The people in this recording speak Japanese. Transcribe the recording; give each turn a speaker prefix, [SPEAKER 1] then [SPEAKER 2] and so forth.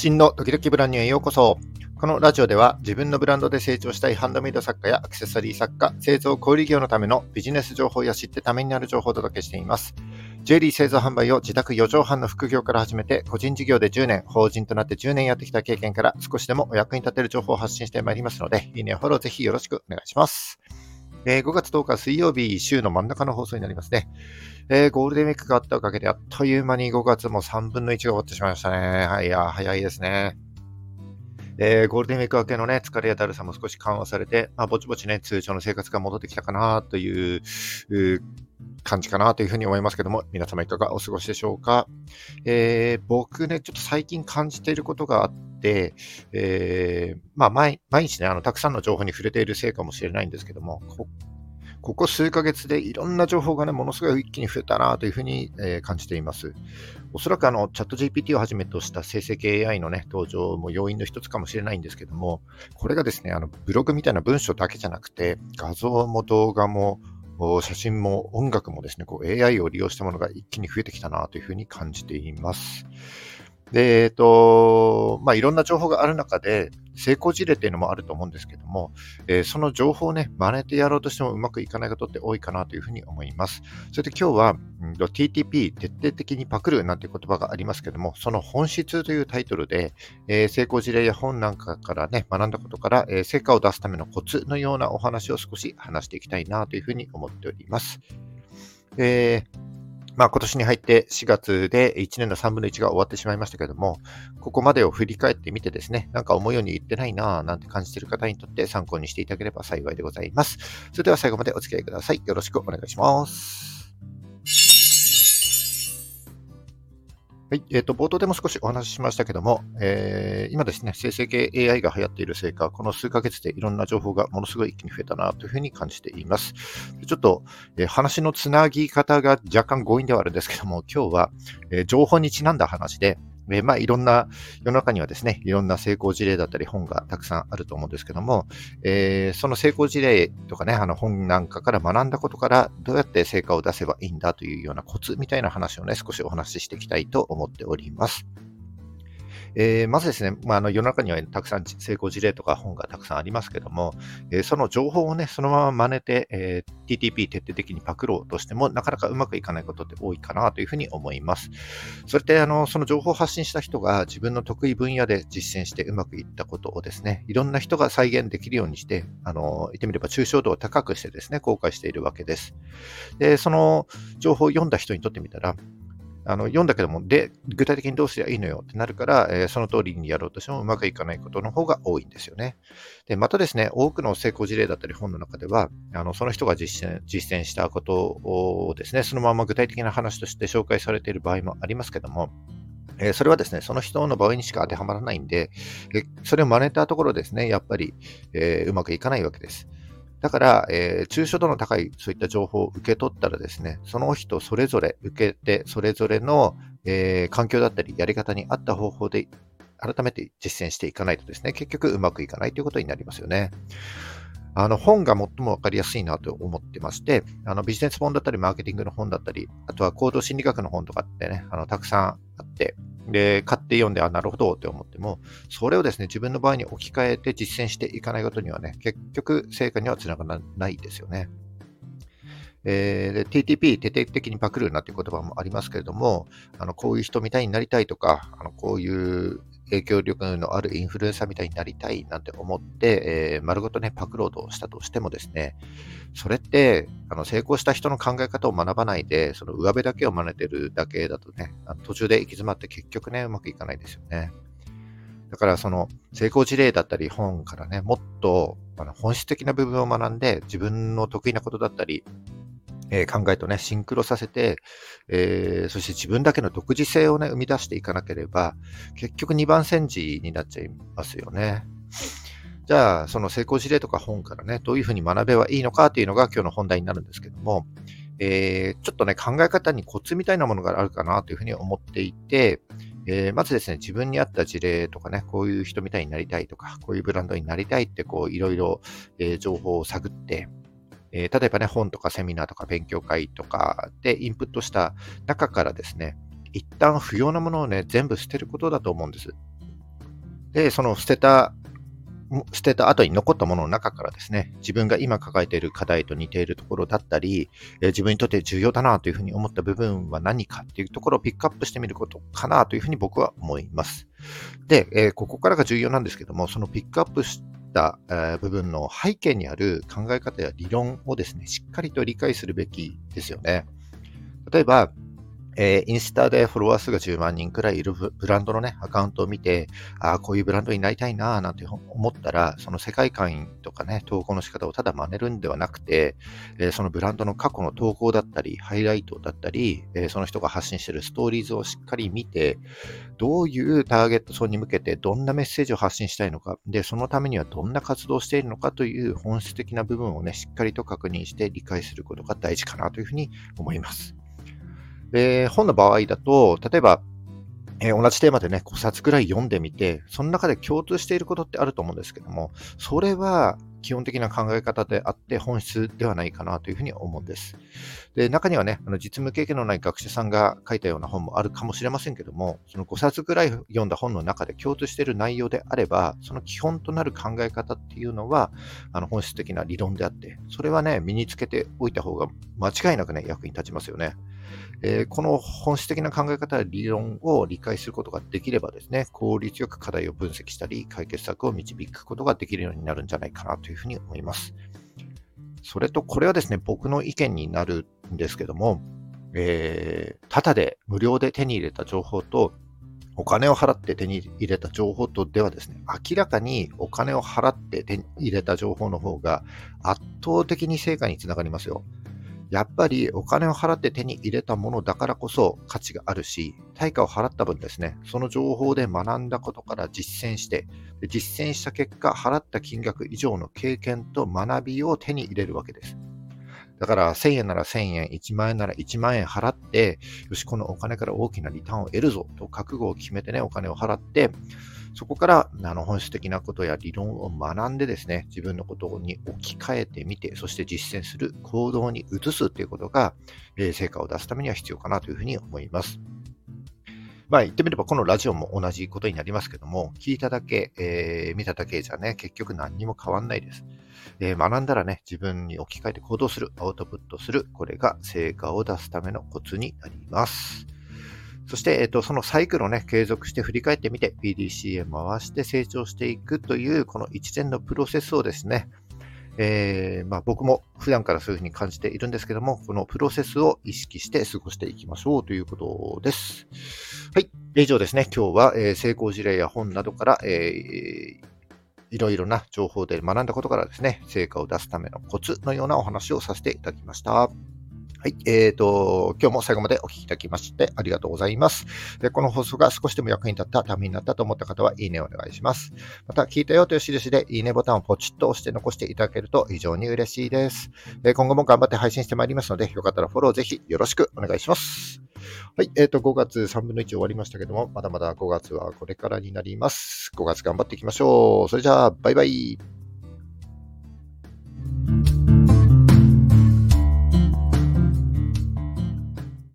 [SPEAKER 1] 真のドキドキブランニュへようこそ。このラジオでは自分のブランドで成長したいハンドメイド作家やアクセサリー作家、製造小売業のためのビジネス情報や知ってためになる情報をお届けしています。ジュエリー製造販売を自宅4畳半の副業から始めて、個人事業で10年、法人となって10年やってきた経験から少しでもお役に立てる情報を発信してまいりますので、いいね、フォローぜひよろしくお願いします。え、5月10日水曜日、週の真ん中の放送になりますね。えー、ゴールデンウィークがあったおかげで、あっという間に5月も3分の1が終わってしまいましたね。はい、いや、早いですね。えー、ゴールデンウィーク明けのね、疲れやだるさも少し緩和されて、まあ、ぼちぼちね、通常の生活が戻ってきたかなという感じかなというふうに思いますけども、皆様いかがお過ごしでしょうか。え、僕ね、ちょっと最近感じていることがあって、でえー、まあ毎、毎日ね、あの、たくさんの情報に触れているせいかもしれないんですけども、ここ数ヶ月でいろんな情報がね、ものすごい一気に増えたなというふうに、えー、感じています。おそらくあの、チャット GPT をはじめとした生成 AI のね、登場も要因の一つかもしれないんですけども、これがですね、あの、ブログみたいな文章だけじゃなくて、画像も動画も、写真も音楽もですね、こう AI を利用したものが一気に増えてきたなというふうに感じています。で、えっと、まあ、いろんな情報がある中で、成功事例っていうのもあると思うんですけども、えー、その情報をね、真似てやろうとしてもうまくいかないことって多いかなというふうに思います。それで今日は、うん、TTP、徹底的にパクるなんて言葉がありますけども、その本質というタイトルで、えー、成功事例や本なんかからね、学んだことから、えー、成果を出すためのコツのようなお話を少し話していきたいなというふうに思っております。えーまあ今年に入って4月で1年の3分の1が終わってしまいましたけども、ここまでを振り返ってみてですね、なんか思うように言ってないなぁなんて感じている方にとって参考にしていただければ幸いでございます。それでは最後までお付き合いください。よろしくお願いします。はい。えっ、ー、と、冒頭でも少しお話ししましたけども、えー、今ですね、生成系 AI が流行っているせいか、この数ヶ月でいろんな情報がものすごい一気に増えたなというふうに感じています。ちょっと、えー、話のつなぎ方が若干強引ではあるんですけども、今日は、え、情報にちなんだ話で、えまあ、いろんな、世の中にはですね、いろんな成功事例だったり本がたくさんあると思うんですけども、えー、その成功事例とかね、あの本なんかから学んだことから、どうやって成果を出せばいいんだというようなコツみたいな話をね、少しお話ししていきたいと思っております。えー、まずですね、まあ、あの世の中にはたくさん成功事例とか本がたくさんありますけども、えー、その情報をね、そのまま真似て、えー、TTP 徹底的にパクろうとしても、なかなかうまくいかないことって多いかなというふうに思います。それって、あの、その情報を発信した人が自分の得意分野で実践してうまくいったことをですね、いろんな人が再現できるようにして、あの、言ってみれば抽象度を高くしてですね、公開しているわけです。で、その情報を読んだ人にとってみたら、あの読んだけども、で、具体的にどうすればいいのよってなるから、えー、その通りにやろうとしてもうまくいかないことの方が多いんですよね。で、またですね、多くの成功事例だったり本の中では、あのその人が実践実践したことをですね、そのまま具体的な話として紹介されている場合もありますけども、えそれはですね、その人の場合にしか当てはまらないんで、えそれを真似たところですね、やっぱり、えー、うまくいかないわけです。だから、えー、抽象度の高いそういった情報を受け取ったらですね、その人それぞれ受けて、それぞれの、えー、環境だったり、やり方に合った方法で改めて実践していかないとですね、結局うまくいかないということになりますよね。あの本が最もわかりやすいなと思ってまして、あのビジネス本だったり、マーケティングの本だったり、あとは行動心理学の本とかってね、あのたくさんあって、で、買って読んで、あ、なるほどって思っても、それをですね、自分の場合に置き換えて実践していかないことにはね、結局成果にはつながらないですよね。えー、TTP、徹底的にパクるなっていう言葉もありますけれども、あのこういう人みたいになりたいとか、あのこういう影響力のあるインフルエンサーみたいになりたいなんて思って、えー、丸ごとね、パクロードしたとしてもですね、それって、あの成功した人の考え方を学ばないで、その上辺だけを真似てるだけだとね、あの途中で行き詰まって結局ね、うまくいかないですよね。だからその成功事例だったり本からね、もっとあの本質的な部分を学んで、自分の得意なことだったり、えー、考えとね、シンクロさせて、えー、そして自分だけの独自性をね、生み出していかなければ、結局2番煎じになっちゃいますよね。じゃあ、その成功事例とか本からね、どういうふうに学べばいいのかっていうのが今日の本題になるんですけども、えー、ちょっとね、考え方にコツみたいなものがあるかなというふうに思っていて、えー、まずですね、自分に合った事例とかね、こういう人みたいになりたいとか、こういうブランドになりたいって、こう、いろいろ、えー、情報を探って、えー、例えばね、本とかセミナーとか勉強会とかでインプットした中からですね、一旦不要なものをね、全部捨てることだと思うんです。で、その捨てた捨てた後に残ったものの中からですね、自分が今抱えている課題と似ているところだったり、え自分にとって重要だなというふうに思った部分は何かっていうところをピックアップしてみることかなというふうに僕は思います。で、えここからが重要なんですけども、そのピックアップした部分の背景にある考え方や理論をですね、しっかりと理解するべきですよね。例えば、えー、インスタでフォロワー数が10万人くらいいるブランドのね、アカウントを見て、ああ、こういうブランドになりたいなぁなんて思ったら、その世界観とかね、投稿の仕方をただ真似るんではなくて、えー、そのブランドの過去の投稿だったり、ハイライトだったり、えー、その人が発信してるストーリーズをしっかり見て、どういうターゲット層に向けてどんなメッセージを発信したいのか、で、そのためにはどんな活動をしているのかという本質的な部分をね、しっかりと確認して理解することが大事かなというふうに思います。で、本の場合だと、例えば、えー、同じテーマでね、5冊くらい読んでみて、その中で共通していることってあると思うんですけども、それは基本的な考え方であって本質ではないかなというふうに思うんです。で、中にはね、あの実務経験のない学者さんが書いたような本もあるかもしれませんけども、その5冊くらい読んだ本の中で共通している内容であれば、その基本となる考え方っていうのは、あの本質的な理論であって、それはね、身につけておいた方が間違いなくね、役に立ちますよね。えー、この本質的な考え方や理論を理解することができればですね、効率よく課題を分析したり、解決策を導くことができるようになるんじゃないかなというふうに思います。それと、これはですね、僕の意見になるんですけども、えー、ただで無料で手に入れた情報と、お金を払って手に入れた情報とではですね、明らかにお金を払って手に入れた情報の方が圧倒的に成果につながりますよ。やっぱりお金を払って手に入れたものだからこそ価値があるし、対価を払った分ですね、その情報で学んだことから実践して、実践した結果、払った金額以上の経験と学びを手に入れるわけです。だから1000円なら1000円、1万円なら1万円払って、よし、このお金から大きなリターンを得るぞと覚悟を決めてね、お金を払って、そこからあの本質的なことや理論を学んでですね、自分のことに置き換えてみて、そして実践する行動に移すということが、え、成果を出すためには必要かなというふうに思います。まあ言ってみればこのラジオも同じことになりますけども、聞いただけ、えー、見ただけじゃね、結局何にも変わんないです。えー、学んだらね、自分に置き換えて行動する、アウトプットする、これが成果を出すためのコツになります。そして、えっと、そのサイクルをね、継続して振り返ってみて、PDCA 回して成長していくという、この一連のプロセスをですね、えー、まあ、僕も普段からそういうふうに感じているんですけども、このプロセスを意識して過ごしていきましょうということです。はい。以上ですね。今日は、えー、成功事例や本などから、えー、いろいろな情報で学んだことからですね、成果を出すためのコツのようなお話をさせていただきました。はい。えっ、ー、と、今日も最後までお聞きいただきましてありがとうございます。でこの放送が少しでも役に立ったためになったと思った方は、いいねをお願いします。また、聞いたよという印で、いいねボタンをポチッと押して残していただけると非常に嬉しいです。で今後も頑張って配信してまいりますので、よかったらフォローぜひよろしくお願いします。はい。えっ、ー、と、5月3分の1終わりましたけども、まだまだ5月はこれからになります。5月頑張っていきましょう。それじゃあ、バイバイ。